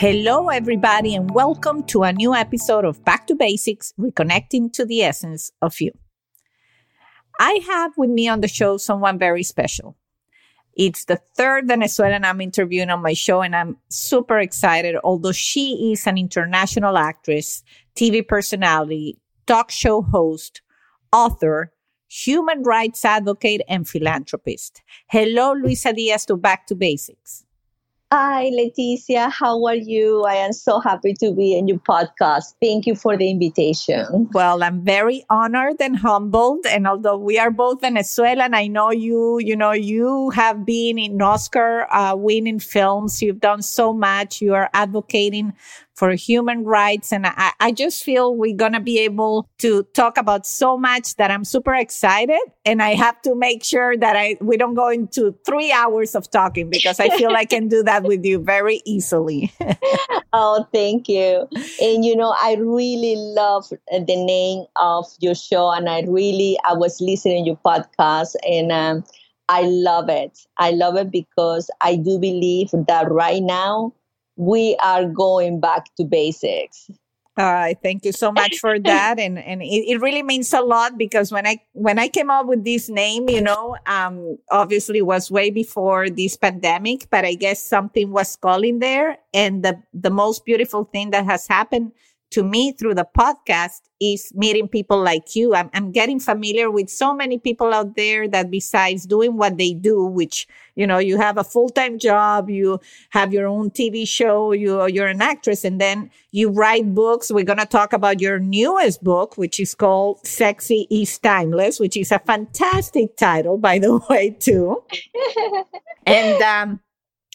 Hello, everybody, and welcome to a new episode of Back to Basics Reconnecting to the Essence of You. I have with me on the show someone very special. It's the third Venezuelan I'm interviewing on my show, and I'm super excited. Although she is an international actress, TV personality, talk show host, author, human rights advocate, and philanthropist. Hello, Luisa Diaz to Back to Basics. Hi, Leticia. How are you? I am so happy to be in your podcast. Thank you for the invitation. Well, I'm very honored and humbled. And although we are both Venezuelan, I know you, you know, you have been in Oscar uh, winning films. You've done so much. You are advocating for human rights. And I, I just feel we're going to be able to talk about so much that I'm super excited. And I have to make sure that I, we don't go into three hours of talking because I feel I can do that with you very easily. oh, thank you. And you know, I really love the name of your show. And I really, I was listening to your podcast and, um, I love it. I love it because I do believe that right now we are going back to basics. All right, thank you so much for that, and and it, it, really means a lot because when I when I came up with this name, you know, um, obviously was way before this pandemic, but I guess something was calling there, and the the most beautiful thing that has happened to me through the podcast is meeting people like you. I'm, I'm, getting familiar with so many people out there that besides doing what they do, which, you know, you have a full-time job, you have your own TV show, you, you're an actress, and then you write books. We're going to talk about your newest book, which is called Sexy is Timeless, which is a fantastic title, by the way, too. and, um,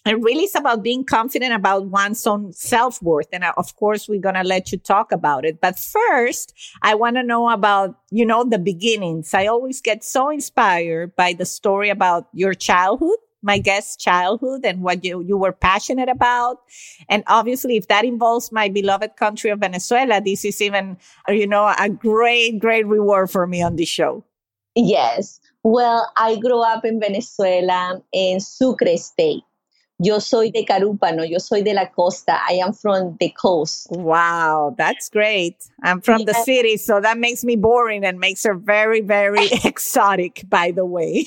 it really is about being confident about one's own self worth. And uh, of course, we're going to let you talk about it. But first, I want to know about, you know, the beginnings. I always get so inspired by the story about your childhood, my guest's childhood and what you, you were passionate about. And obviously, if that involves my beloved country of Venezuela, this is even, you know, a great, great reward for me on this show. Yes. Well, I grew up in Venezuela in Sucre State Yo soy de Carúpano. Yo soy de la costa. I am from the coast. Wow, that's great. I'm from yeah. the city, so that makes me boring and makes her very, very exotic, by the way.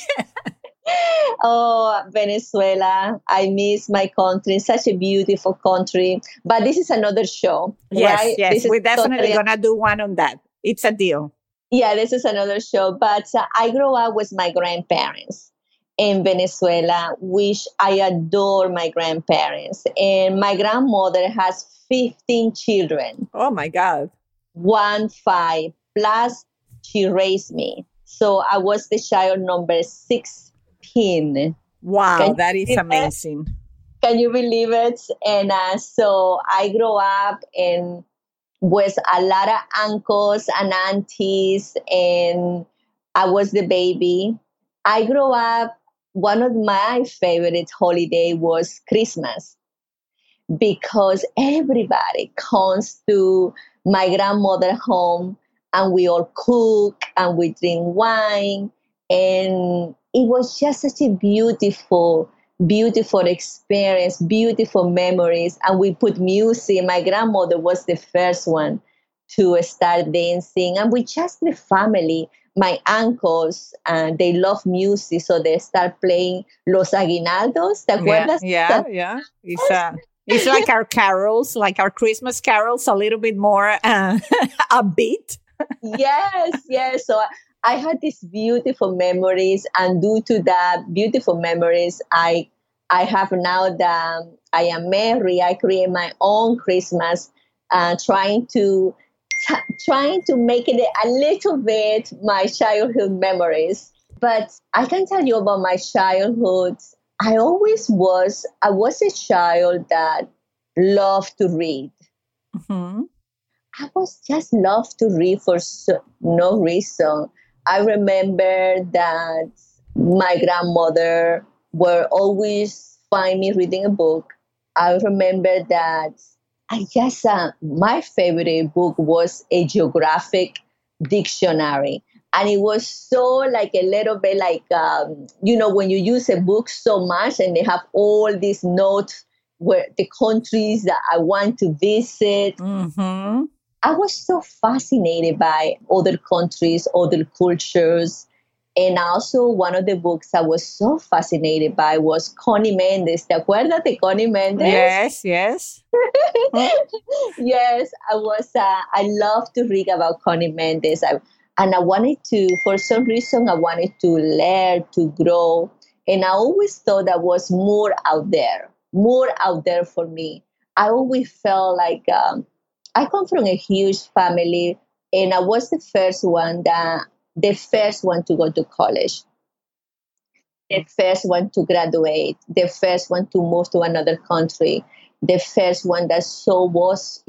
oh, Venezuela. I miss my country. Such a beautiful country. But this is another show. Yes, right? yes. We're definitely totally... going to do one on that. It's a deal. Yeah, this is another show. But uh, I grew up with my grandparents in Venezuela, which I adore my grandparents. And my grandmother has 15 children. Oh my God. One, five, plus she raised me. So I was the child number 16. Wow, Can that is amazing. It? Can you believe it? And uh, so I grew up and with a lot of uncles and aunties, and I was the baby. I grew up one of my favorite holiday was Christmas because everybody comes to my grandmother home and we all cook and we drink wine and it was just such a beautiful beautiful experience beautiful memories and we put music. My grandmother was the first one to start dancing and we just the family my uncles and uh, they love music, so they start playing Los Aguinaldos. ¿Te acuerdas? Yeah, yeah. yeah. It's, uh, it's like our carols, like our Christmas carols, a little bit more uh, upbeat. yes, yes. So I had these beautiful memories, and due to that beautiful memories, I I have now that I am married. I create my own Christmas, uh, trying to t- trying to make it a little bit my childhood memories. But I can tell you about my childhood. I always was, I was a child that loved to read. Mm-hmm. I was just loved to read for so, no reason. I remember that my grandmother were always find me reading a book. I remember that I guess uh, my favorite book was a geographic dictionary. And it was so like a little bit like, um, you know, when you use a book so much and they have all these notes where the countries that I want to visit. Mm-hmm. I was so fascinated by other countries, other cultures. And also, one of the books I was so fascinated by was Conny Méndez. ¿Te acuerdas de Conny Méndez? Yes, yes. yes, I was. Uh, I love to read about Conny Méndez. I, and I wanted to, for some reason, I wanted to learn, to grow. And I always thought that was more out there, more out there for me. I always felt like um, I come from a huge family, and I was the first one that the first one to go to college, the first one to graduate, the first one to move to another country, the first one that so was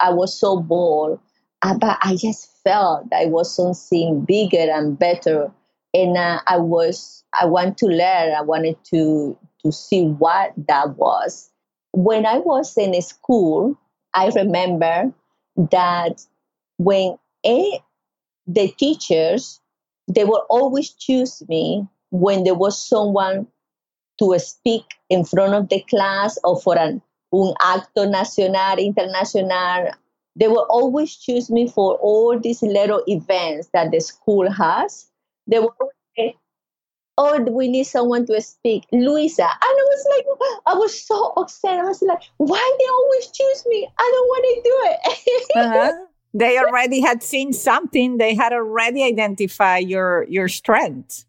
I was so bold, uh, but I just felt I was something bigger and better, and uh, I was I want to learn. I wanted to to see what that was. When I was in school, I remember that when a the teachers they will always choose me when there was someone to speak in front of the class or for an un acto nacional, international. They will always choose me for all these little events that the school has. They will say, oh, we need someone to speak, Luisa. And I was like, I was so upset. I was like, why they always choose me? I don't want to do it. uh-huh they already had seen something. They had already identified your your strength.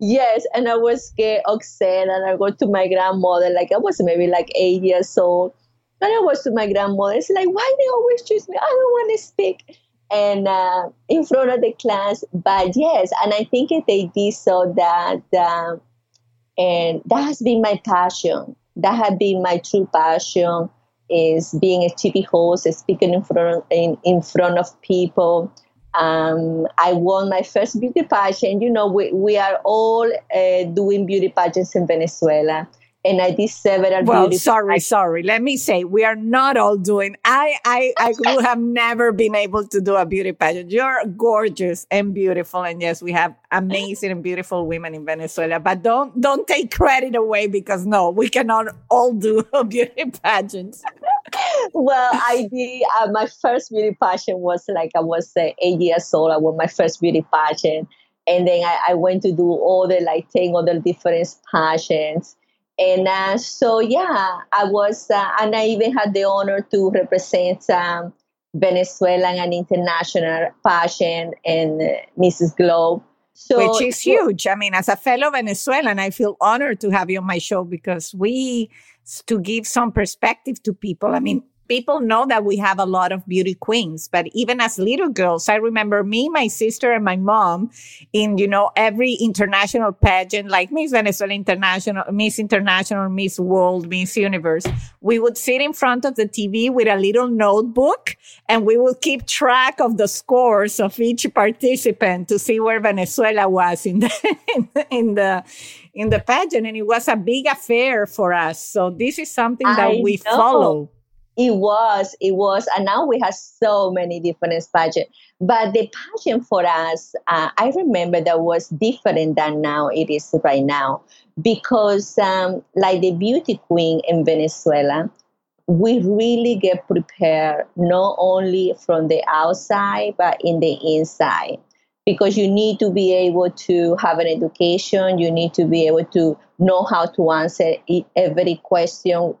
Yes and i was get upset and i go to my grandmother like i was maybe like eight years old and i was to my grandmother. It's like why they always choose me? I don't want to speak. And uh, in front of the class but yes and i think they did so that uh, and that has been my passion. That has been my true passion is being a TV host, speaking in front in, in front of people. Um, I won my first beauty pageant. You know, we, we are all uh, doing beauty pageants in Venezuela and I did several. Well, sorry, sorry. Let me say, we are not all doing. I, I, I would have never been able to do a beauty pageant. You're gorgeous and beautiful, and yes, we have amazing and beautiful women in Venezuela. But don't, don't take credit away because no, we cannot all do a beauty pageant. well, I did. Uh, my first beauty pageant was like I was uh, eight years old. I won my first beauty pageant, and then I, I went to do all the like ten other different pageants and uh, so, yeah, I was, uh, and I even had the honor to represent um, Venezuela and an international pageant and uh, Mrs. Globe. So, Which is huge. I mean, as a fellow Venezuelan, I feel honored to have you on my show because we, to give some perspective to people, I mean, people know that we have a lot of beauty queens, but even as little girls, I remember me, my sister, and my mom in, you know, every international pageant, like Miss Venezuela International, Miss International, Miss World, Miss Universe. We would sit in front of the TV with a little notebook and we would keep track of the scores of each participant to see where Venezuela was in the, in the, in the, in the pageant. And it was a big affair for us. So this is something that I we know. follow. It was, it was, and now we have so many different pageants. But the pageant for us, uh, I remember that was different than now it is right now, because um, like the beauty queen in Venezuela, we really get prepared not only from the outside but in the inside because you need to be able to have an education you need to be able to know how to answer every question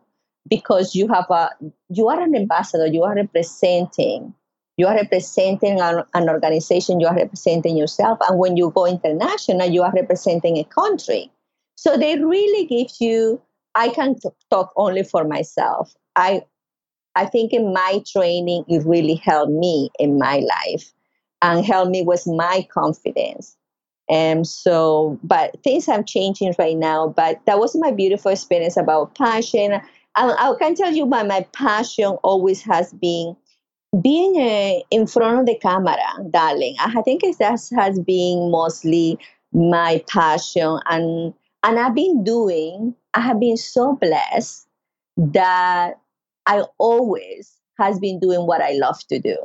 because you have a you are an ambassador you are representing you are representing an, an organization you are representing yourself and when you go international you are representing a country so they really give you i can t- talk only for myself i i think in my training it really helped me in my life and helped me with my confidence And so, but things are changing right now. But that was my beautiful experience about passion. I, I can tell you, my, my passion always has been being uh, in front of the camera, darling. I think that has been mostly my passion, and and I've been doing. I have been so blessed that I always has been doing what I love to do.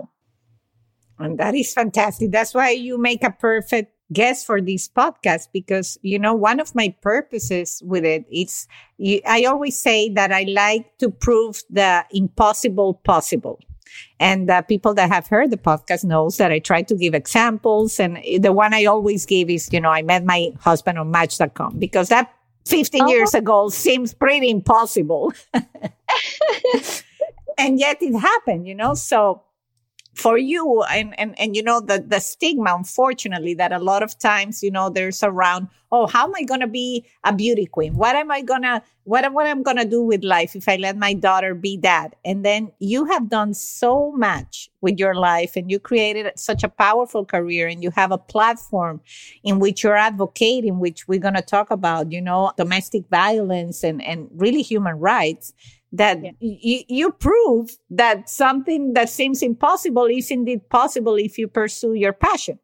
And that is fantastic. That's why you make a perfect guest for this podcast because you know one of my purposes with it is you, I always say that I like to prove the impossible possible. And uh, people that have heard the podcast knows that I try to give examples. And the one I always give is, you know, I met my husband on Match.com because that 15 oh. years ago seems pretty impossible. and yet it happened, you know? So for you and, and, and, you know, the, the stigma, unfortunately, that a lot of times, you know, there's around, oh, how am I going to be a beauty queen? What am I going to, what, what am I going to do with life if I let my daughter be that? And then you have done so much with your life and you created such a powerful career and you have a platform in which you're advocating, which we're going to talk about, you know, domestic violence and, and really human rights that yeah. y- you prove that something that seems impossible is indeed possible if you pursue your passion.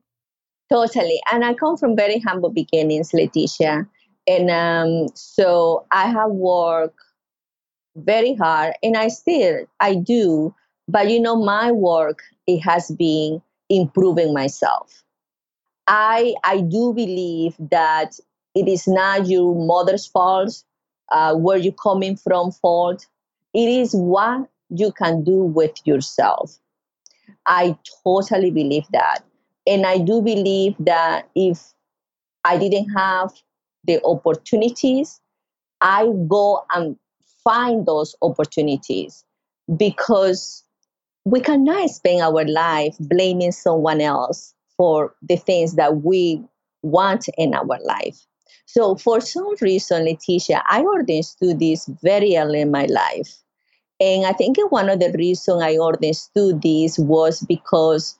Totally. And I come from very humble beginnings, Leticia. And um, so I have worked very hard and I still, I do. But you know, my work, it has been improving myself. I, I do believe that it is not your mother's fault, uh, where you're coming from fault. It is what you can do with yourself. I totally believe that. And I do believe that if I didn't have the opportunities, I go and find those opportunities because we cannot spend our life blaming someone else for the things that we want in our life. So for some reason, Leticia, I ordained studies very early in my life. And I think one of the reasons I ordained studies was because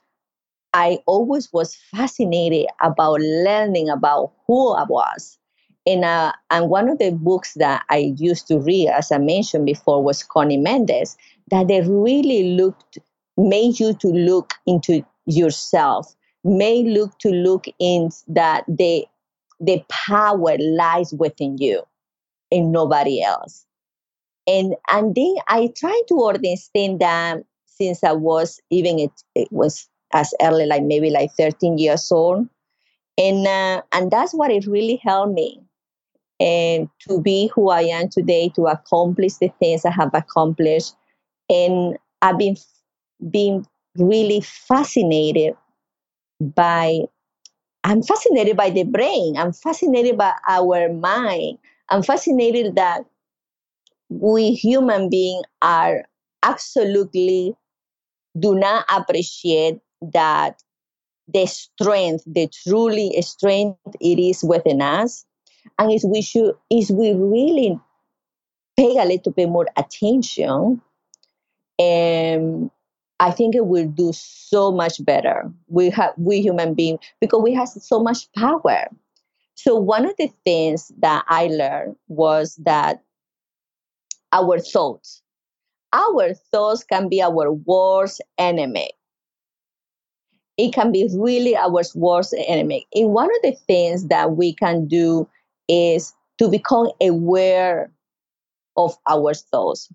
I always was fascinated about learning about who I was. And, uh, and one of the books that I used to read, as I mentioned before, was Conny Méndez, that they really looked, made you to look into yourself, made look to look in that the the power lies within you and nobody else. And and then I tried to understand that since I was even it, it was as early like maybe like 13 years old. And uh, and that's what it really helped me and to be who I am today, to accomplish the things I have accomplished. And I've been being really fascinated by I'm fascinated by the brain. I'm fascinated by our mind. I'm fascinated that we human beings are absolutely do not appreciate that the strength, the truly strength it is within us. And if we should, if we really pay a little bit more attention, um, I think it will do so much better. We have we human beings because we have so much power. So one of the things that I learned was that our thoughts, our thoughts can be our worst enemy. It can be really our worst enemy. And one of the things that we can do is to become aware of our thoughts.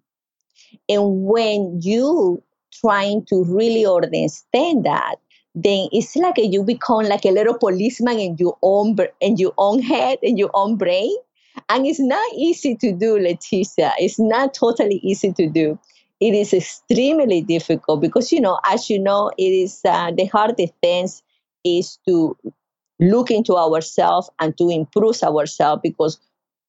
And when you trying to really understand that, then it's like you become like a little policeman in your own in your own head and your own brain. And it's not easy to do, Leticia. It's not totally easy to do. It is extremely difficult because, you know, as you know, it is uh, the hardest thing is to look into ourselves and to improve ourselves because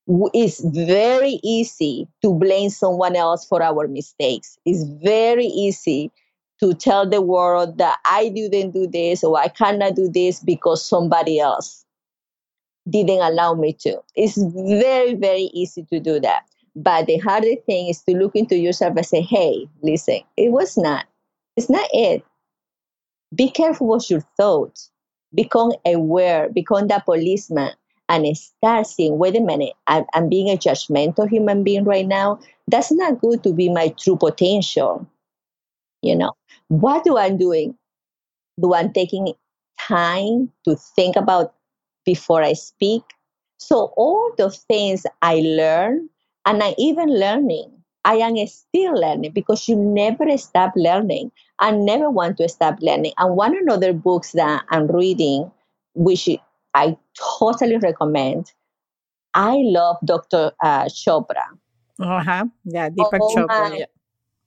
it's very easy to blame someone else for our mistakes. It's very easy to tell the world that I didn't do this or I cannot do this because somebody else didn't allow me to. It's very, very easy to do that. But the harder thing is to look into yourself and say, hey, listen, it was not. It's not it. Be careful with your thoughts become aware, become the policeman, and start seeing, wait a minute, I, I'm being a judgmental human being right now. That's not good to be my true potential. You know, what do I'm doing? Do I'm taking time to think about before I speak? So all the things I learn, and I even learning, I am still learning because you never stop learning. I never want to stop learning. And one another books that I'm reading, which I totally recommend. I love Dr. Uh, Chopra. Uh huh. Yeah, Deepak oh, Chopra. Yeah.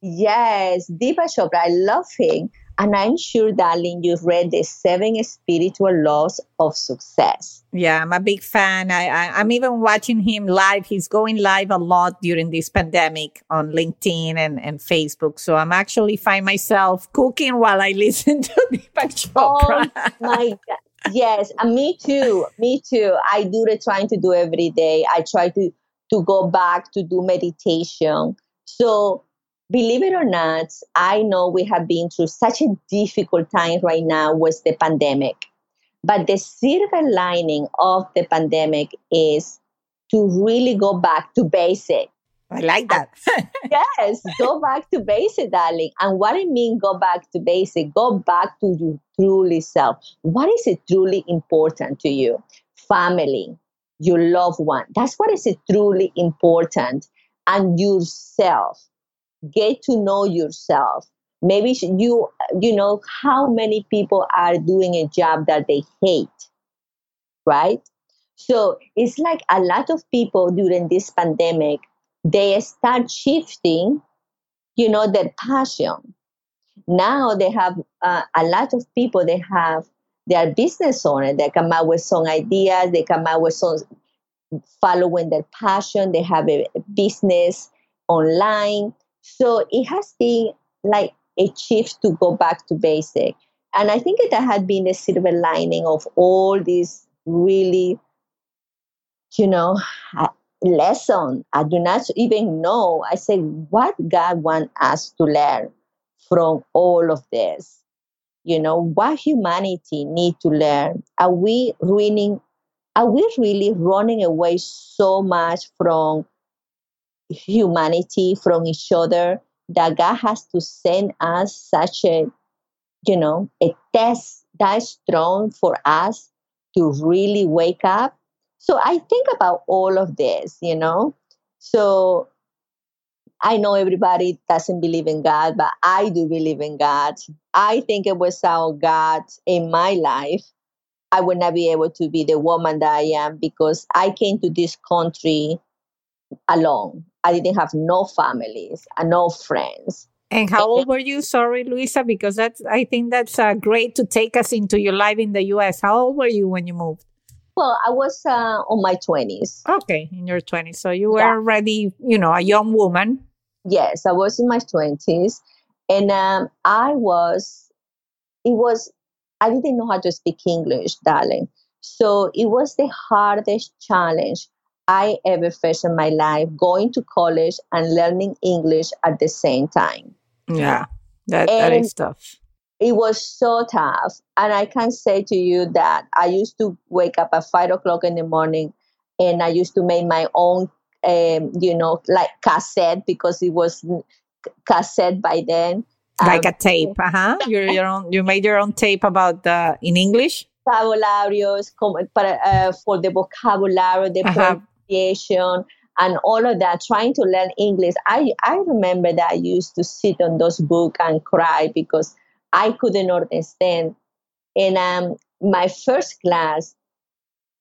Yes, Deepak Chopra. I love him. And I'm sure, darling, you've read the seven spiritual laws of success. Yeah, I'm a big fan. I, I, am even watching him live. He's going live a lot during this pandemic on LinkedIn and, and Facebook. So I'm actually find myself cooking while I listen to Deepak Chopra. Oh my God. Yes, and me too. Me too. I do the trying to do every day. I try to to go back to do meditation. So believe it or not, I know we have been through such a difficult time right now with the pandemic. But the silver lining of the pandemic is to really go back to basic. I like that. yes, go back to basic, darling. And what I mean, go back to basic, go back to your truly self. What is it truly important to you? Family, your loved one. That's what is it truly important. And yourself get to know yourself maybe you you know how many people are doing a job that they hate right so it's like a lot of people during this pandemic they start shifting you know their passion. Now they have uh, a lot of people they have they are business owners they come out with some ideas they come out with some following their passion they have a business online. So it has been like a shift to go back to basic. And I think that had been the silver lining of all these really, you know, lesson. I do not even know. I say, what God want us to learn from all of this? You know, what humanity need to learn? Are we ruining? Are we really running away so much from humanity from each other that God has to send us such a, you know, a test that strong for us to really wake up. So I think about all of this, you know. So I know everybody doesn't believe in God, but I do believe in God. I think it was our God in my life. I would not be able to be the woman that I am because I came to this country alone. I didn't have no families and no friends. And how old were you? Sorry, Luisa, because that's I think that's uh, great to take us into your life in the U.S. How old were you when you moved? Well, I was uh, on my twenties. Okay, in your twenties, so you were yeah. already, you know, a young woman. Yes, I was in my twenties, and um, I was. It was. I didn't know how to speak English, darling. So it was the hardest challenge I ever faced in my life going to college and learning English at the same time. Yeah, that, that is tough. It was so tough. And I can say to you that I used to wake up at five o'clock in the morning and I used to make my own, um, you know, like cassette because it was cassette by then. Like um, a tape, uh huh. Your your own. You made your own tape about the in English. Vocabularios, para, uh, for the vocabulary, the uh-huh pronunciation and all of that, trying to learn English. I, I remember that I used to sit on those books and cry because I couldn't understand. And um, my first class,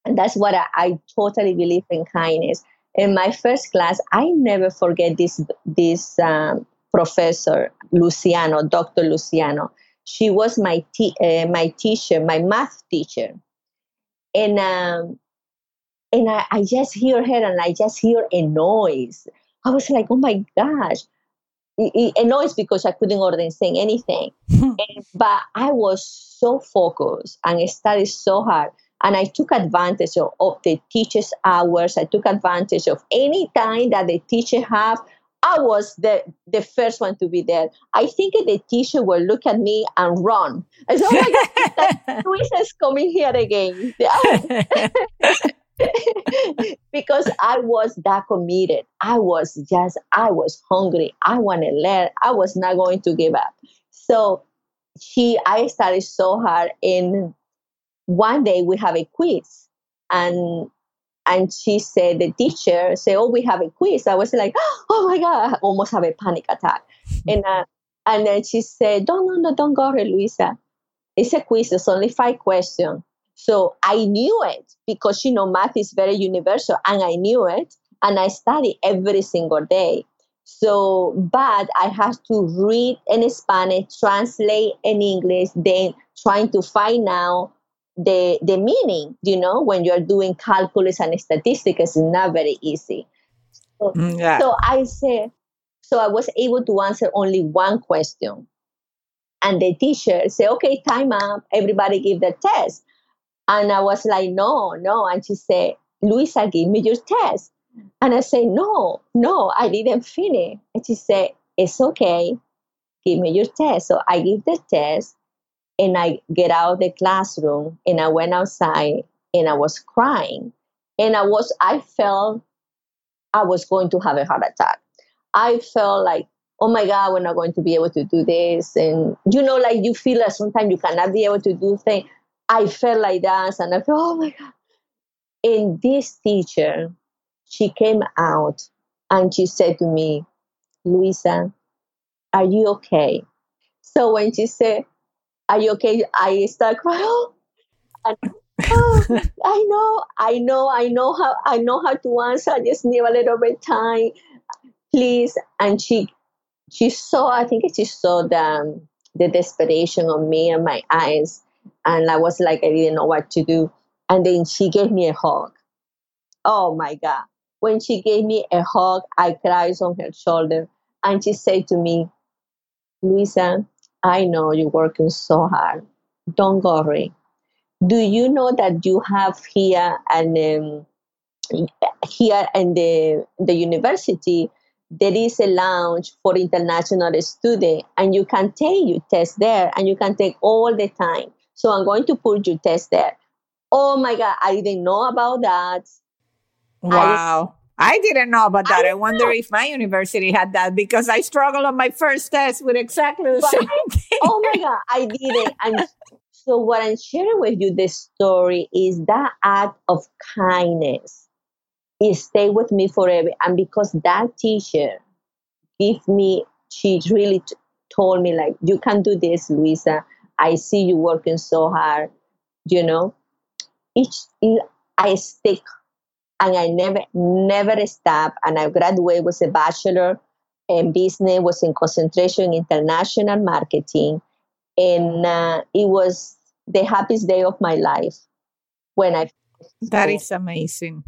and that's what I, I totally believe in kindness. In my first class, I never forget this this um, professor Luciano, Dr. Luciano. She was my uh, my teacher, my math teacher, and um, and I, I just hear her and I just hear a noise. I was like, oh my gosh. A noise because I couldn't understand anything. Hmm. and, but I was so focused and studied so hard. And I took advantage of, of the teacher's hours. I took advantage of any time that the teacher have. I was the the first one to be there. I think the teacher will look at me and run. I said, "Oh my God, Luisa's coming here again." because I was that committed. I was just, I was hungry. I wanted to learn. I was not going to give up. So she, I studied so hard. And one day we have a quiz, and and she said, the teacher said, "Oh, we have a quiz." I was like, "Oh my god!" I almost have a panic attack. and uh, and then she said, "Don't, no, no, don't go, Luisa. It's a quiz. It's only five questions." So I knew it because you know math is very universal, and I knew it, and I study every single day. So, but I have to read in Spanish, translate in English, then trying to find out the the meaning you know when you're doing calculus and statistics it's not very easy so, mm, yeah. so i said so i was able to answer only one question and the teacher said okay time up everybody give the test and i was like no no and she said luisa give me your test and i said no no i didn't finish and she said it's okay give me your test so i give the test and I get out of the classroom and I went outside and I was crying. And I was, I felt I was going to have a heart attack. I felt like, oh my God, we're not going to be able to do this. And you know, like you feel like sometimes you cannot be able to do things. I felt like that and I felt, oh my God. And this teacher, she came out and she said to me, Luisa, are you okay? So when she said, are you okay? I start crying. Oh, and, oh, I know, I know, I know how, I know how to answer. I just need a little bit time, please. And she, she saw. I think she saw the the desperation on me and my eyes, and I was like, I didn't know what to do. And then she gave me a hug. Oh my God! When she gave me a hug, I cried on her shoulder, and she said to me, Luisa, I know you're working so hard. Don't worry. Do you know that you have here and um, here in the the university there is a lounge for international students and you can take your test there and you can take all the time. So I'm going to put your test there. Oh my God, I didn't know about that. Wow. I didn't know about that. I, I wonder if my university had that because I struggled on my first test with exactly the same thing. Oh my God, I did it. And so, what I'm sharing with you this story is that act of kindness. It stayed with me forever. And because that teacher gave me, she really t- told me, like, you can do this, Luisa. I see you working so hard, you know. Each, I stick and I never never stop And I graduated with a bachelor in business, was in concentration in international marketing, and uh, it was the happiest day of my life when I. That is amazing.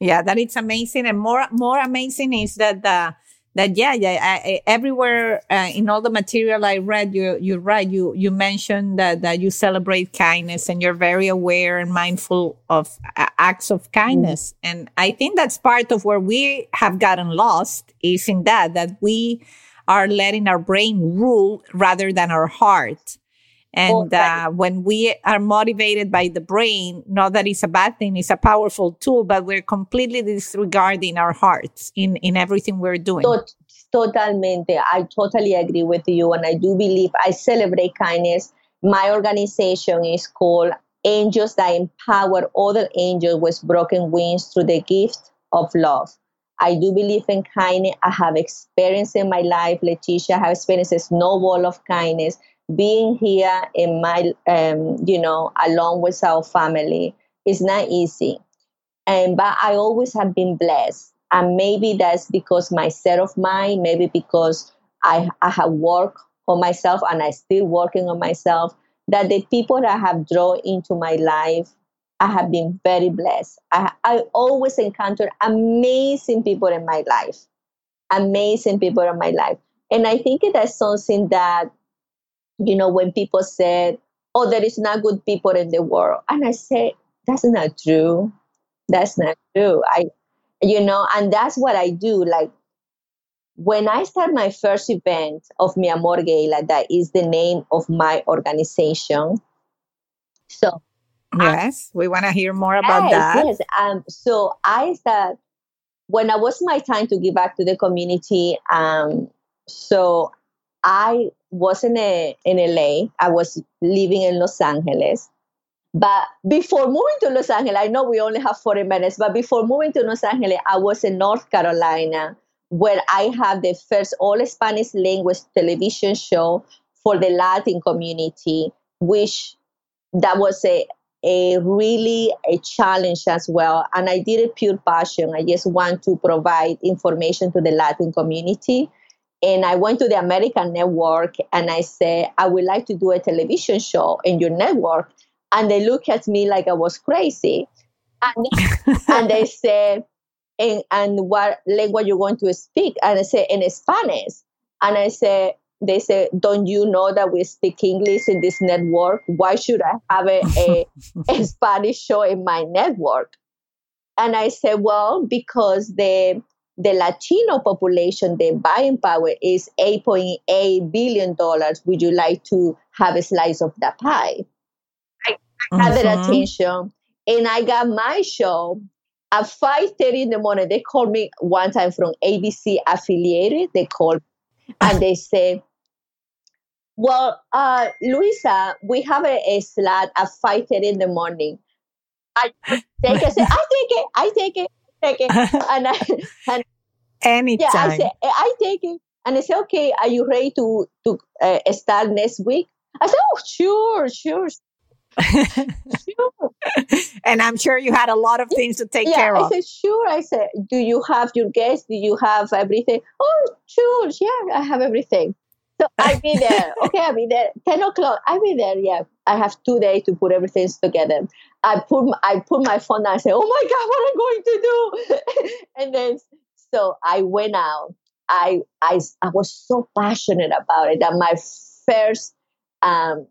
Yeah, that is amazing, and more more amazing is that the that yeah yeah I, everywhere uh, in all the material i read you you're right you you mentioned that that you celebrate kindness and you're very aware and mindful of uh, acts of kindness mm. and i think that's part of where we have gotten lost is in that that we are letting our brain rule rather than our heart and uh, when we are motivated by the brain, not that it's a bad thing, it's a powerful tool, but we're completely disregarding our hearts in, in everything we're doing. Tot- totalmente. I totally agree with you. And I do believe I celebrate kindness. My organization is called Angels that Empower Other Angels with Broken Wings through the gift of love. I do believe in kindness. I have experienced in my life, Leticia. I have experienced a snowball of kindness being here in my, um, you know, along with our family is not easy. And but I always have been blessed, and maybe that's because my set of mind, maybe because I I have worked on myself and I still working on myself. That the people that I have drawn into my life, I have been very blessed. I I always encounter amazing people in my life, amazing people in my life, and I think that's something that you know, when people said, oh, there is not good people in the world. And I said, that's not true. That's not true. I, you know, and that's what I do. Like, when I start my first event of Mi Amor Gala, that is the name of my organization. So yes, we want to hear more about yes, that. Yes, um, so I start when I was my time to give back to the community. Um, so I was in a, in LA. I was living in Los Angeles. But before moving to Los Angeles, I know we only have 40 minutes, but before moving to Los Angeles, I was in North Carolina where I have the first all Spanish language television show for the Latin community, which that was a, a really a challenge as well. And I did it pure passion. I just want to provide information to the Latin community. And I went to the American network and I said, I would like to do a television show in your network. And they looked at me like I was crazy. And, and they said, and, and what language you're going to speak? And I said, in Spanish. And I said, they say, don't you know that we speak English in this network? Why should I have a, a, a Spanish show in my network? And I said, well, because the the Latino population, the buying power is $8.8 billion. Would you like to have a slice of that pie? I, I had mm-hmm. attention and I got my show at 5.30 in the morning. They called me one time from ABC affiliated. They called and they said, well, uh, Luisa, we have a, a slot at 5.30 in the morning. I take it. I, say, I take it. I take it. It. and I, and anytime. Yeah, I say, I take it. And I say, okay, are you ready to to uh, start next week? I said, oh, sure, sure. sure. and I'm sure you had a lot of things to take yeah, care of. I said, sure. I said, do you have your guests? Do you have everything? Oh, sure. Yeah, I have everything. So I'll be there. Okay, I'll be there. 10 o'clock, I'll be there. Yeah. I have two days to put everything together. I put I put my phone down and say, oh my God, what am I going to do? and then so I went out. I I I was so passionate about it that my first um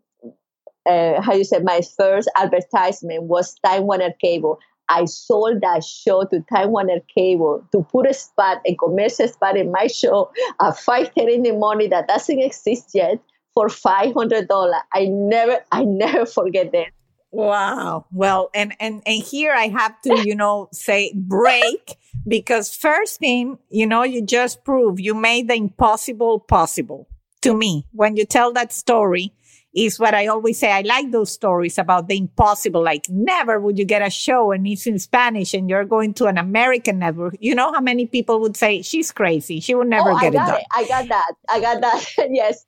uh, how you say my first advertisement was Time Warner Cable. I sold that show to Time Warner Cable to put a spot, a commercial spot in my show at 5.30 in the morning that doesn't exist yet for $500. I never, I never forget that. Wow. Well, and, and, and here I have to, you know, say break because first thing, you know, you just prove you made the impossible possible to me. When you tell that story is what I always say. I like those stories about the impossible. Like never would you get a show and it's in Spanish and you're going to an American network. You know how many people would say she's crazy. She would never oh, get it done. It. I got that. I got that. yes.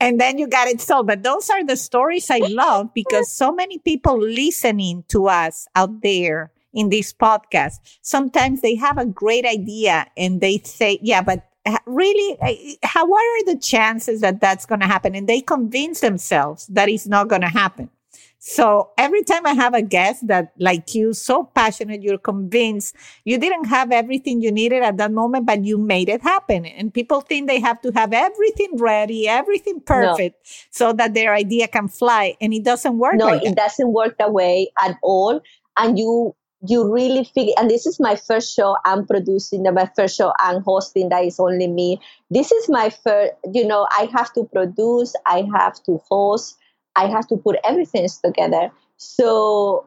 And then you got it sold. But those are the stories I love because so many people listening to us out there in this podcast, sometimes they have a great idea and they say, yeah, but really, how what are the chances that that's going to happen? And they convince themselves that it's not going to happen. So every time I have a guest that like you, so passionate, you're convinced you didn't have everything you needed at that moment, but you made it happen. And people think they have to have everything ready, everything perfect no. so that their idea can fly. And it doesn't work. No, like it that. doesn't work that way at all. And you you really figure and this is my first show i'm producing my first show i'm hosting that is only me. This is my first you know i have to produce i have to host i have to put everything together. So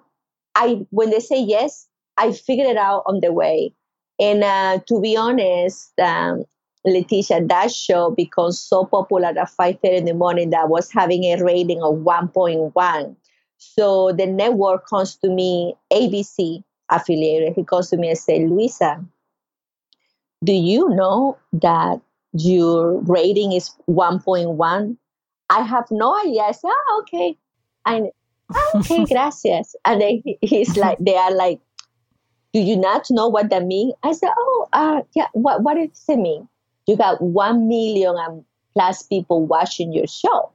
i when they say yes i figure it out on the way. And uh, to be honest um, Leticia, that show becomes so popular at 5.30 in the morning that I was having a rating of 1.1 so the network comes to me, ABC affiliated, he comes to me and says, Luisa, do you know that your rating is 1.1? I have no idea. I said, oh, okay. And oh, okay, gracias. And then he's like, they are like, do you not know what that means? I said, oh, uh, yeah, what, what does it mean? You got 1 million and plus people watching your show.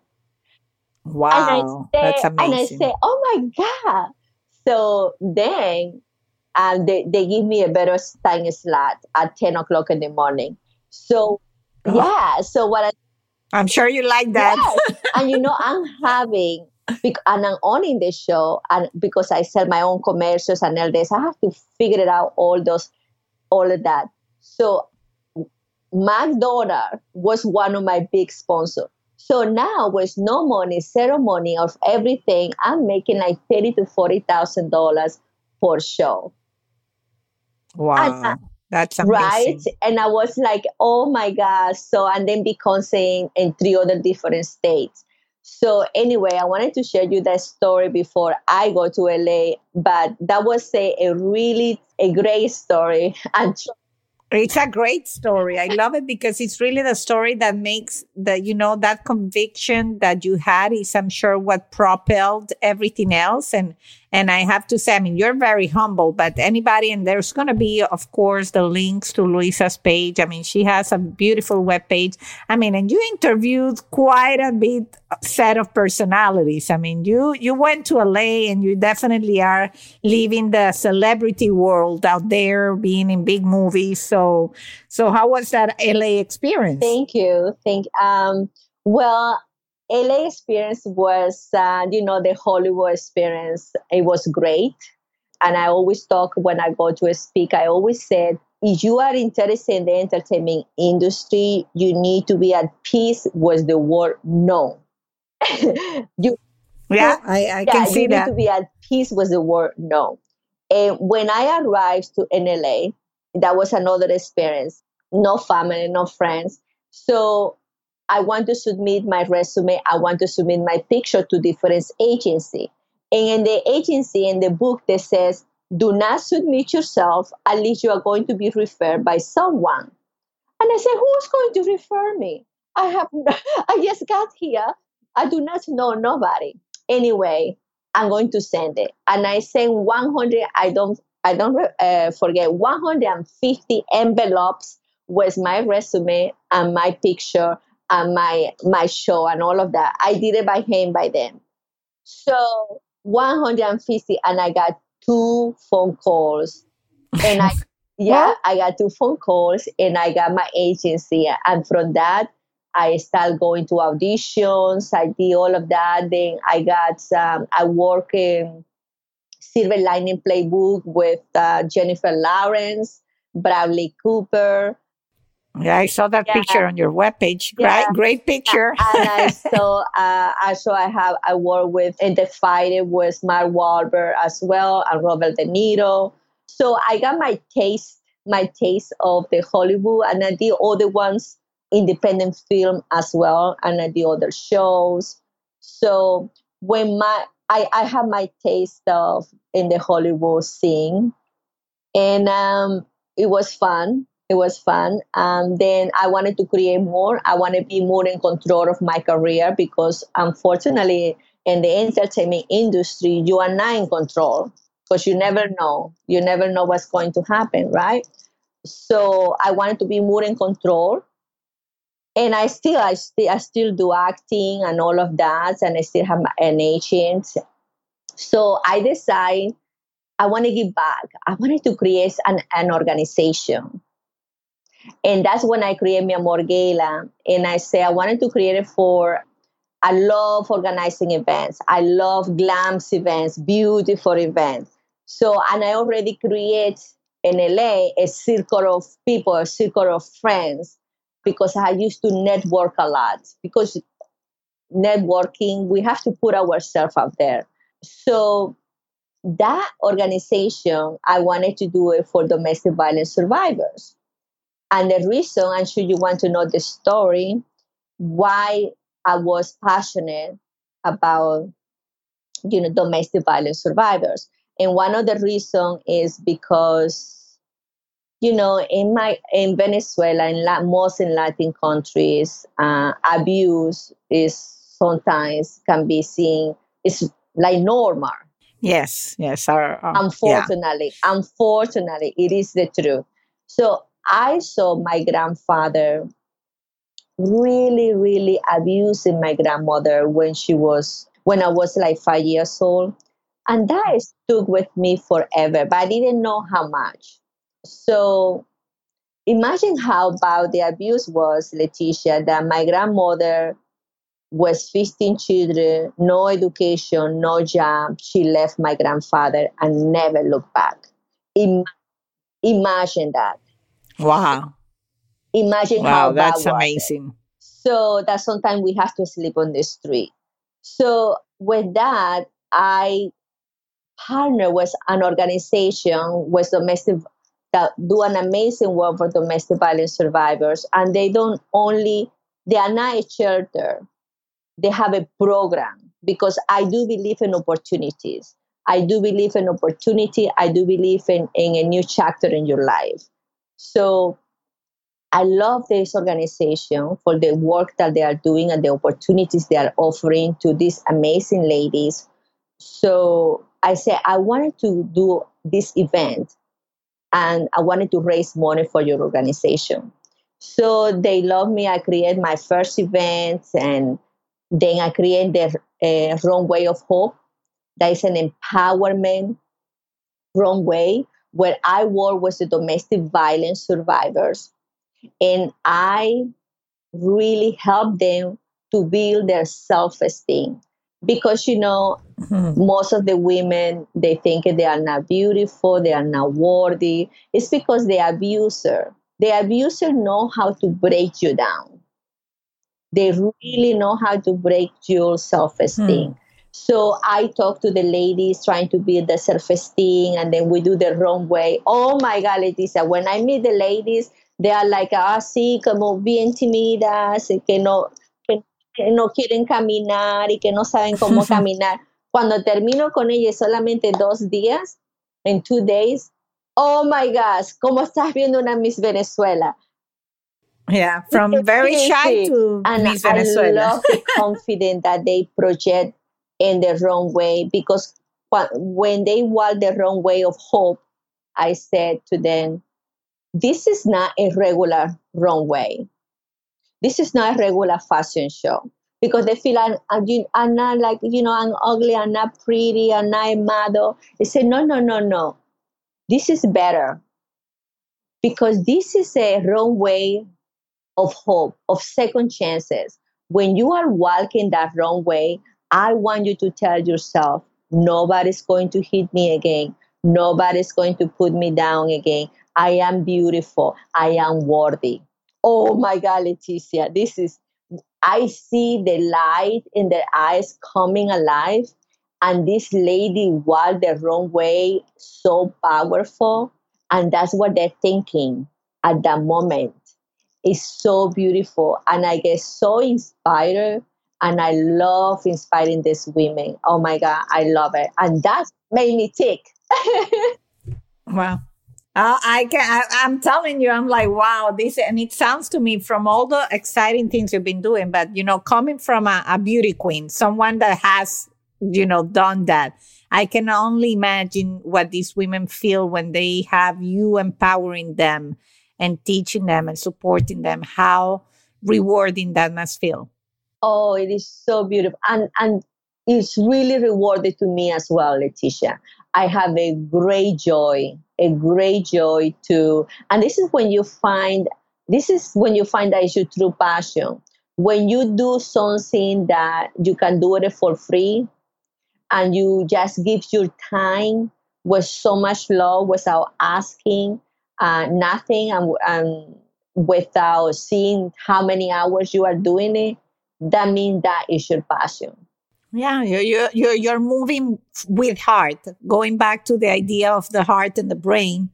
Wow, say, that's amazing. And I say, oh my God. So then um, they, they give me a better time slot at 10 o'clock in the morning. So, oh. yeah. So what I I'm sure you like that. Yes. and you know, I'm having and I'm owning the show, and because I sell my own commercials and all this, I have to figure it out all those, all of that. So McDonald was one of my big sponsors. So now with no money, ceremony of everything, I'm making like thirty to forty thousand dollars per show. Wow. And, that's amazing. right. And I was like, oh my God. So and then become saying in three other different states. So anyway, I wanted to share you that story before I go to LA, but that was a, a really a great story. And it's a great story. I love it because it's really the story that makes the, you know, that conviction that you had is, I'm sure, what propelled everything else. And, and I have to say, I mean, you're very humble, but anybody, and there's going to be, of course, the links to Luisa's page. I mean, she has a beautiful web page. I mean, and you interviewed quite a bit set of personalities. I mean, you, you went to LA and you definitely are living the celebrity world out there, being in big movies. So, so how was that LA experience? Thank you. Thank, um, well, LA experience was, uh, you know, the Hollywood experience. It was great. And I always talk when I go to speak, I always said, if you are interested in the entertainment industry, you need to be at peace with the word no. you, yeah, I, I yeah, can see that. you need to be at peace with the word no. And when I arrived to NLA, that was another experience. No family, no friends. So I want to submit my resume. I want to submit my picture to different agency. And in the agency, in the book, that says, do not submit yourself at least you are going to be referred by someone. And I said, who's going to refer me? I have, I just got here. I do not know nobody. Anyway, I'm going to send it. And I sent 100, I don't, I don't uh, forget, 150 envelopes with my resume and my picture and my my show and all of that. I did it by hand by then. So 150 and I got two phone calls. And I yeah, I got two phone calls and I got my agency. And from that I started going to auditions. I did all of that. Then I got some I work in Silver Lining Playbook with uh, Jennifer Lawrence, Bradley Cooper, yeah, I saw that yeah. picture on your webpage. Yeah. Great, great picture. and I saw, uh, also I have, I work with in the fight with Mark Wahlberg as well and Robert De Niro. So I got my taste, my taste of the Hollywood and I did all the ones, independent film as well, and I did other shows. So when my, I, I have my taste of in the Hollywood scene and um, it was fun it was fun. Um, then I wanted to create more. I want to be more in control of my career because unfortunately, in the entertainment industry, you are not in control because you never know. You never know what's going to happen, right? So I wanted to be more in control. And I still, I still, I still do acting and all of that, and I still have an agent. So I decided I want to give back. I wanted to create an, an organization and that's when I created Mi Amor Gala. And I say I wanted to create it for, I love organizing events. I love glams events, beautiful events. So, and I already create in LA a circle of people, a circle of friends, because I used to network a lot. Because networking, we have to put ourselves out there. So that organization, I wanted to do it for domestic violence survivors. And the reason, I'm sure you want to know the story, why I was passionate about, you know, domestic violence survivors. And one of the reasons is because, you know, in my in Venezuela, in La, most in Latin countries, uh, abuse is sometimes can be seen is like normal. Yes, yes. Our, uh, unfortunately, yeah. unfortunately, it is the truth. So I saw my grandfather really, really abusing my grandmother when she was when I was like five years old. And that stuck with me forever, but I didn't know how much. So imagine how bad the abuse was, Leticia, that my grandmother was 15 children, no education, no job. She left my grandfather and never looked back. Im- imagine that. Wow. Imagine wow, how that's that amazing. So that sometimes we have to sleep on the street. So with that, I partner with an organization with domestic that do an amazing work for domestic violence survivors, and they don't only they are not a shelter; they have a program because I do believe in opportunities. I do believe in opportunity. I do believe in, in a new chapter in your life. So I love this organization for the work that they are doing and the opportunities they are offering to these amazing ladies. So I said, I wanted to do this event and I wanted to raise money for your organization. So they love me. I create my first event and then I create the uh, Runway of Hope. That is an empowerment runway where I work with the domestic violence survivors and I really help them to build their self esteem. Because, you know, mm-hmm. most of the women, they think they are not beautiful, they are not worthy. It's because the abuser, the abuser know how to break you down. They really know how to break your self esteem. Mm. So I talk to the ladies trying to build the self esteem, and then we do the runway. Oh my God, Leticia, when I meet the ladies, they are like ah, así, como bien tímidas, que no, que no quieren caminar y que no saben cómo caminar. Cuando termino con ellas solamente dos días, en two days, oh my gosh, ¿cómo estás viendo una Miss Venezuela? Yeah, from very shy to and Miss Venezuela. I love the confidence that they project in the runway because when they walk the runway of hope, I said to them, this is not a regular runway. This is not a regular fashion show because they feel I'm, I'm, not like, you know, I'm ugly, I'm not pretty, I'm not a model. They say, no, no, no, no. This is better because this is a runway of hope, of second chances. When you are walking that runway, I want you to tell yourself, nobody's going to hit me again. Nobody's going to put me down again. I am beautiful. I am worthy. Oh my God, Leticia, this is, I see the light in their eyes coming alive. And this lady walked the runway, so powerful. And that's what they're thinking at that moment. It's so beautiful. And I get so inspired. And I love inspiring these women. Oh my God, I love it. And that made me tick. wow. Uh, I can. I, am telling you, I'm like, wow, this, and it sounds to me from all the exciting things you've been doing, but you know, coming from a, a beauty queen, someone that has, you know, done that, I can only imagine what these women feel when they have you empowering them and teaching them and supporting them. How rewarding that must feel. Oh, it is so beautiful, and and it's really rewarding to me as well, Leticia. I have a great joy, a great joy to, and this is when you find, this is when you find that it's your true passion. When you do something that you can do it for free and you just give your time with so much love without asking uh, nothing and, and without seeing how many hours you are doing it, that means that is your passion. Yeah, you're, you're, you're moving with heart. Going back to the idea of the heart and the brain,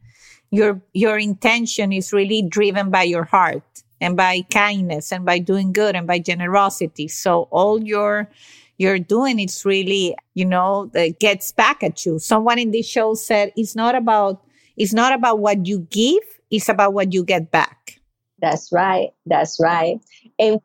your, your intention is really driven by your heart and by kindness and by doing good and by generosity. So all your, you're doing it's really, you know, it gets back at you. Someone in this show said it's not about, it's not about what you give, it's about what you get back. That's right. That's right. And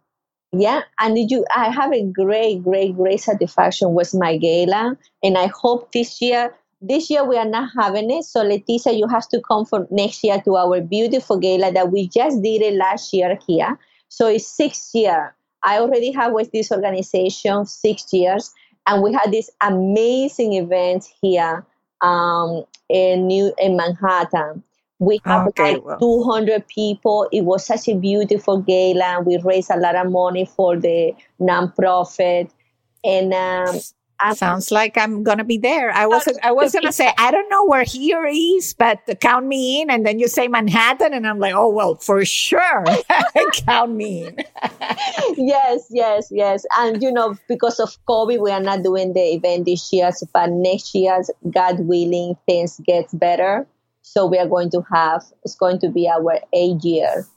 yeah, and you, I have a great, great, great satisfaction with my gala, and I hope this year. This year we are not having it, so Leticia, you have to come for next year to our beautiful gala that we just did it last year here. So it's six year. I already have with this organization six years, and we had this amazing event here um, in New in Manhattan. We have okay, like well. 200 people. It was such a beautiful gala. We raised a lot of money for the nonprofit. And um, Sounds like I'm gonna be there. I was I was gonna say I don't know where here is, but count me in. And then you say Manhattan, and I'm like, oh well, for sure, count me in. yes, yes, yes. And you know, because of COVID, we are not doing the event this year, but next year, God willing, things gets better. So we are going to have. It's going to be our eighth year.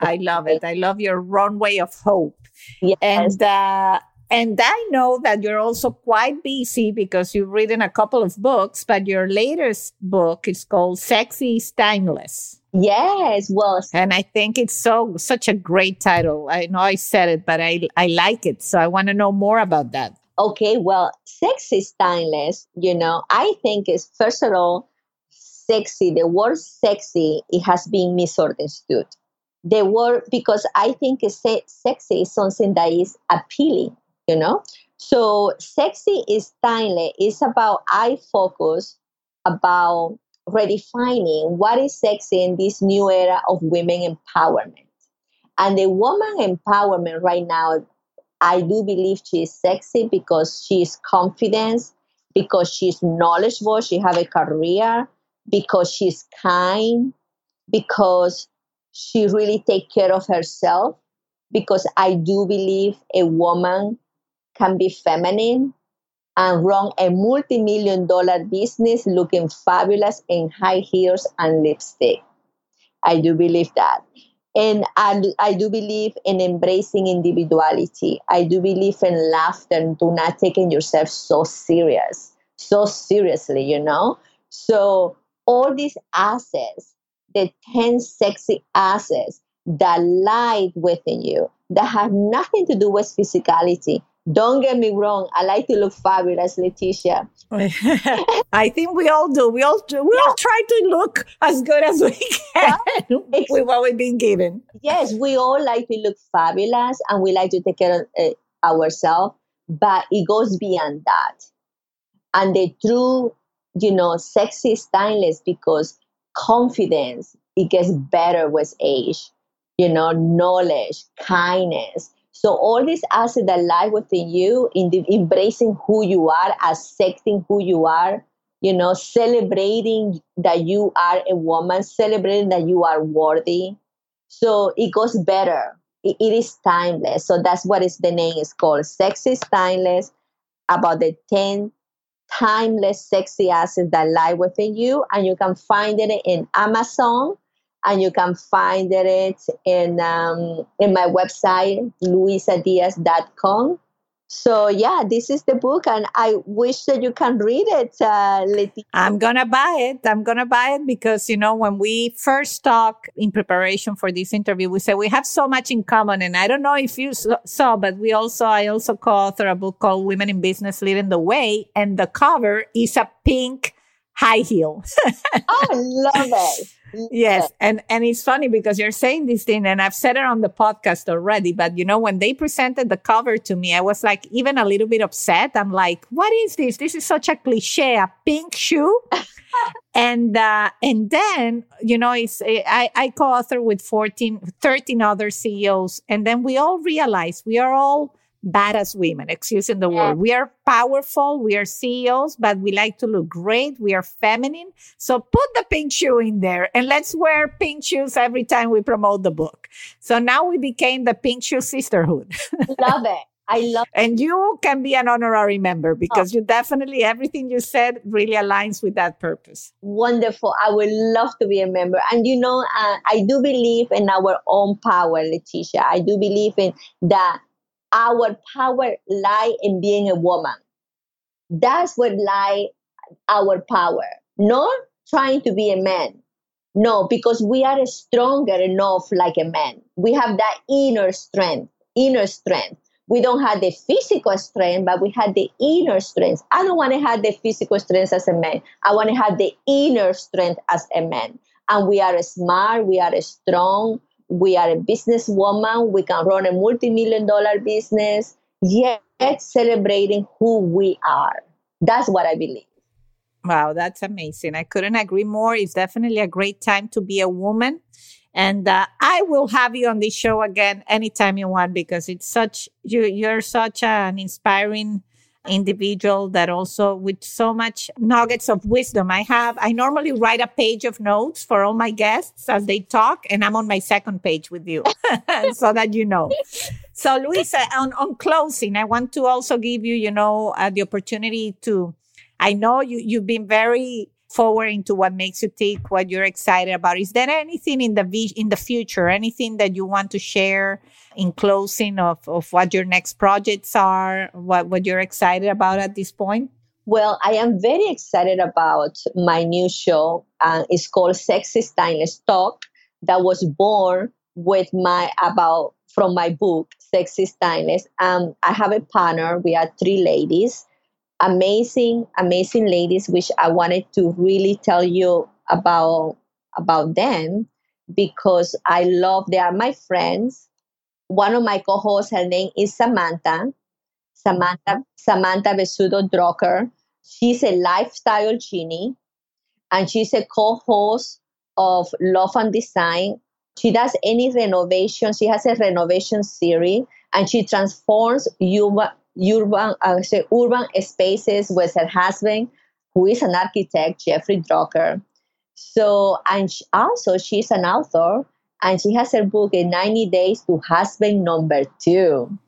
I love it. I love your runway of hope. Yes. And uh, and I know that you're also quite busy because you've written a couple of books, but your latest book is called Sexy is Timeless. Yes, well, and I think it's so such a great title. I know I said it, but I I like it, so I want to know more about that. Okay, well, sexy is timeless. You know, I think is first of all, sexy. The word sexy it has been misunderstood. The word because I think sexy is something that is appealing you know so sexy is timeless it's about i focus about redefining what is sexy in this new era of women empowerment and the woman empowerment right now i do believe she is sexy because she is confident because she's knowledgeable she have a career because she's kind because she really take care of herself because i do believe a woman can be feminine and run a multi-million dollar business looking fabulous in high heels and lipstick. I do believe that. And I, I do believe in embracing individuality. I do believe in laughter and do not taking yourself so serious, so seriously, you know? So all these assets, the 10 sexy assets that lie within you, that have nothing to do with physicality, don't get me wrong. I like to look fabulous, Leticia. I think we all do. We all do. We yeah. all try to look as good as we can yeah. with what we've been given. Yes, we all like to look fabulous and we like to take care of uh, ourselves, but it goes beyond that. And the true, you know, sexy is timeless because confidence, it gets better with age. You know, knowledge, kindness, so all these assets that lie within you, in the, embracing who you are, accepting who you are, you know, celebrating that you are a woman, celebrating that you are worthy. So it goes better. it, it is timeless. So that's what is the name is called. Sex is timeless. About the 10 timeless sexy assets that lie within you. And you can find it in Amazon and you can find it in um, in my website luisadiaz.com so yeah this is the book and i wish that you can read it uh, i'm gonna buy it. I'm gonna buy it because you know when we first talk in preparation for this interview we said we have so much in common and i don't know if you saw but we also i also co-author a book called women in business leading the way and the cover is a pink high heel. Oh, i love it Yes. And and it's funny because you're saying this thing and I've said it on the podcast already, but you know, when they presented the cover to me, I was like even a little bit upset. I'm like, what is this? This is such a cliche, a pink shoe. and uh, and then you know it's I, I co-author with 14 13 other ceos and then we all realize we are all badass women, excusing the yeah. word. We are powerful, we are CEOs, but we like to look great. We are feminine. So put the pink shoe in there and let's wear pink shoes every time we promote the book. So now we became the pink shoe sisterhood. Love it. I love it. And you can be an honorary member because oh. you definitely, everything you said really aligns with that purpose. Wonderful. I would love to be a member. And you know, uh, I do believe in our own power, Leticia. I do believe in that our power lie in being a woman. That's what lie our power, not trying to be a man. No, because we are stronger enough like a man. We have that inner strength, inner strength. We don't have the physical strength, but we have the inner strength. I don't want to have the physical strength as a man. I want to have the inner strength as a man. And we are smart, we are strong, we are a businesswoman, we can run a multi-million dollar business, yet celebrating who we are. That's what I believe. Wow, that's amazing. I couldn't agree more. It's definitely a great time to be a woman. And uh, I will have you on this show again anytime you want because it's such you you're such an inspiring individual that also with so much nuggets of wisdom. I have, I normally write a page of notes for all my guests as they talk, and I'm on my second page with you so that you know. So, Luisa, on, on closing, I want to also give you, you know, uh, the opportunity to, I know you, you've been very forward into what makes you tick, what you're excited about. Is there anything in the in the future, anything that you want to share in closing of, of what your next projects are, what, what you're excited about at this point? Well, I am very excited about my new show. Uh, it's called Sexy Stylist Talk that was born with my about from my book Sexy is Timeless. Um, I have a partner. We are three ladies, amazing, amazing ladies, which I wanted to really tell you about about them because I love. They are my friends one of my co-hosts, her name is Samantha. Samantha Samantha Besudo Drucker. She's a lifestyle genie, and she's a co-host of Love and Design. She does any renovation. She has a renovation series, and she transforms urban urban uh, urban spaces with her husband, who is an architect, Jeffrey Drucker. So, and also she's an author and she has her book in 90 days to husband number two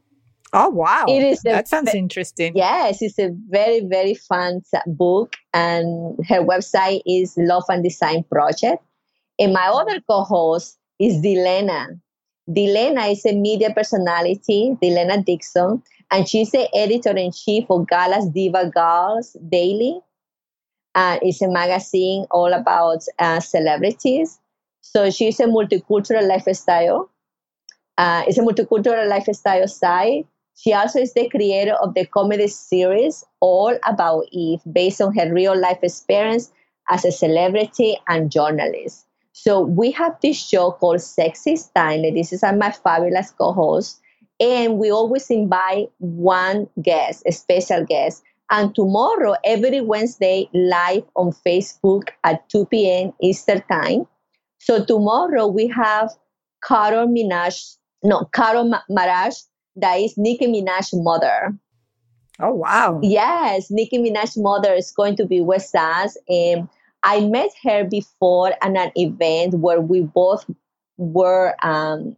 oh wow it is a, that sounds interesting yes it's a very very fun book and her website is love and design project and my other co-host is Dilena. Dilena is a media personality, Dilena Dixon, and she's the editor-in-chief of Gala's Diva Girls Daily. Uh, it's a magazine all about uh, celebrities. So she's a multicultural lifestyle. Uh, it's a multicultural lifestyle site. She also is the creator of the comedy series All About Eve, based on her real life experience as a celebrity and journalist. So we have this show called Sexy Style. This is my fabulous co-host. And we always invite one guest, a special guest. And tomorrow, every Wednesday, live on Facebook at 2 p.m. Eastern Time, so tomorrow we have Carol Minaj, no, Carol Maraj, that is Nicki Minaj's mother. Oh, wow. Yes, Nicki Minaj's mother is going to be with us. And I met her before at an event where we both were um,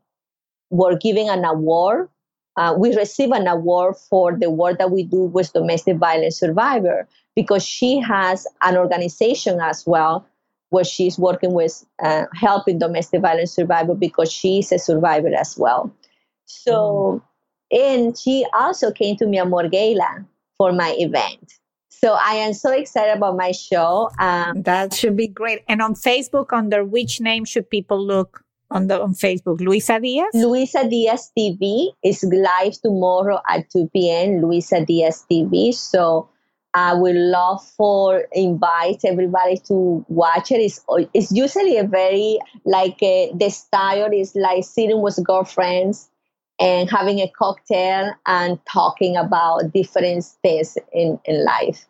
were giving an award. Uh, we received an award for the work that we do with domestic violence survivor because she has an organization as well where she's working with uh, helping domestic violence survivor because she's a survivor as well. So, mm. and she also came to Mi Amor Gala for my event. So I am so excited about my show. Um, that should be great. And on Facebook, under which name should people look on the on Facebook? Luisa Diaz. Luisa Diaz TV is live tomorrow at 2 p.m. Luisa Diaz TV. So I would love for invite everybody to watch it. It's, it's usually a very like a, the style is like sitting with girlfriends and having a cocktail and talking about different things in, in life.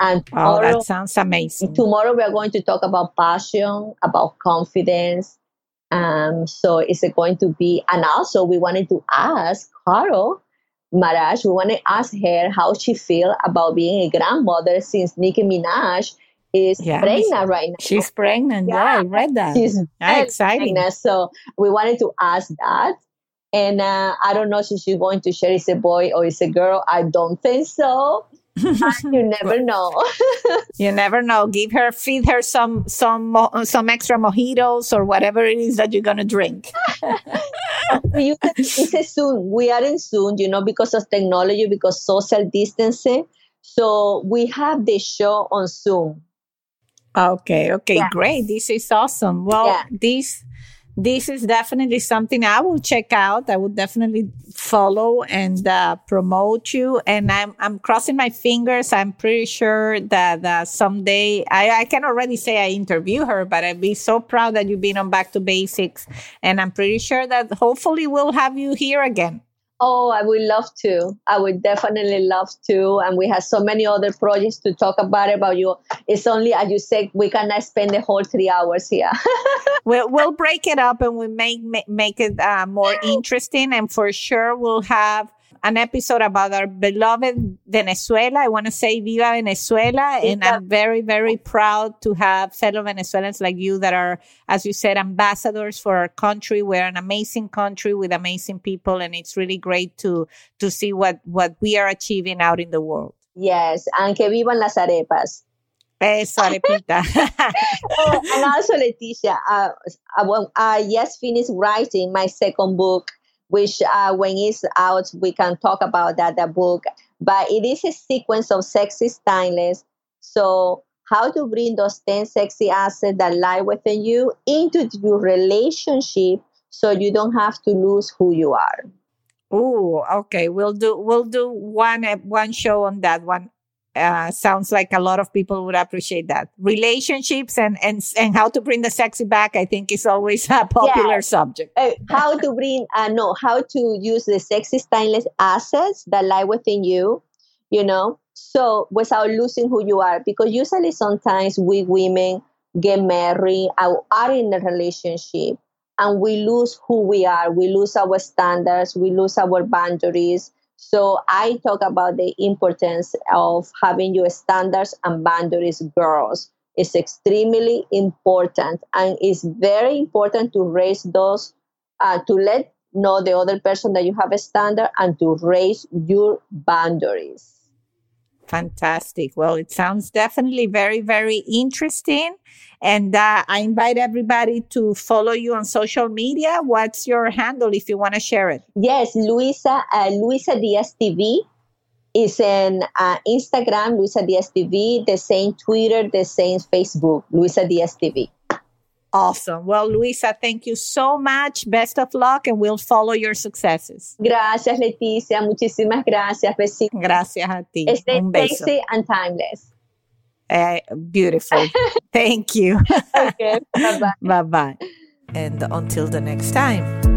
And tomorrow, oh, that sounds amazing. Tomorrow we are going to talk about passion, about confidence. Um, so it's going to be, and also we wanted to ask Carol Maraj, we want to ask her how she feel about being a grandmother since Nicki Minaj is yes. pregnant right now. She's pregnant. Yeah, yeah I read that. She's yeah, exciting. Pregnant. So we wanted to ask that. And uh, I don't know if she's going to share is a boy or is a girl. I don't think so you never know. you never know. Give her, feed her some some some extra mojitos or whatever it is that you're gonna drink. you can, it's Zoom. We are in Zoom, you know, because of technology, because social distancing. So we have the show on Zoom. Okay, okay, yeah. great. This is awesome. Well, yeah. this this is definitely something I will check out. I will definitely follow and uh, promote you. And I'm I'm crossing my fingers. I'm pretty sure that uh, someday I, I can already say I interview her, but I'd be so proud that you've been on Back to Basics. And I'm pretty sure that hopefully we'll have you here again. Oh, I would love to. I would definitely love to. And we have so many other projects to talk about about you. It's only as you said, we cannot spend the whole three hours here. we'll we'll break it up and we make make it uh, more interesting. And for sure, we'll have an episode about our beloved Venezuela. I want to say Viva Venezuela. And I'm very, very proud to have fellow Venezuelans like you that are, as you said, ambassadors for our country. We're an amazing country with amazing people. And it's really great to, to see what, what we are achieving out in the world. Yes. And que vivan las arepas. Eso, arepita. oh, and also, Leticia, uh, I, I just finished writing my second book, which uh, when it's out, we can talk about that, the book. But it is a sequence of sexy stylists. So, how to bring those 10 sexy assets that lie within you into your relationship so you don't have to lose who you are. Oh, okay. We'll do we'll do one one show on that one uh, sounds like a lot of people would appreciate that. Relationships and, and, and how to bring the sexy back, I think is always a popular yeah. subject. Uh, how to bring, uh, no, how to use the sexy stylist assets that lie within you, you know, so without losing who you are. Because usually sometimes we women get married or are in a relationship and we lose who we are. We lose our standards, we lose our boundaries so I talk about the importance of having your standards and boundaries, girls. It's extremely important, and it's very important to raise those, uh, to let know the other person that you have a standard, and to raise your boundaries. Fantastic. Well, it sounds definitely very, very interesting. And uh, I invite everybody to follow you on social media. What's your handle if you want to share it? Yes, Luisa, uh, Luisa Diaz TV is in uh, Instagram, Luisa Diaz TV, the same Twitter, the same Facebook, Luisa Diaz TV. Awesome. Well, Luisa, thank you so much. Best of luck, and we'll follow your successes. Gracias, Leticia. Muchísimas gracias. Besitos. Gracias a ti. Stay Un beso. and timeless. Uh, beautiful. thank you. okay. Bye bye. Bye bye. And until the next time.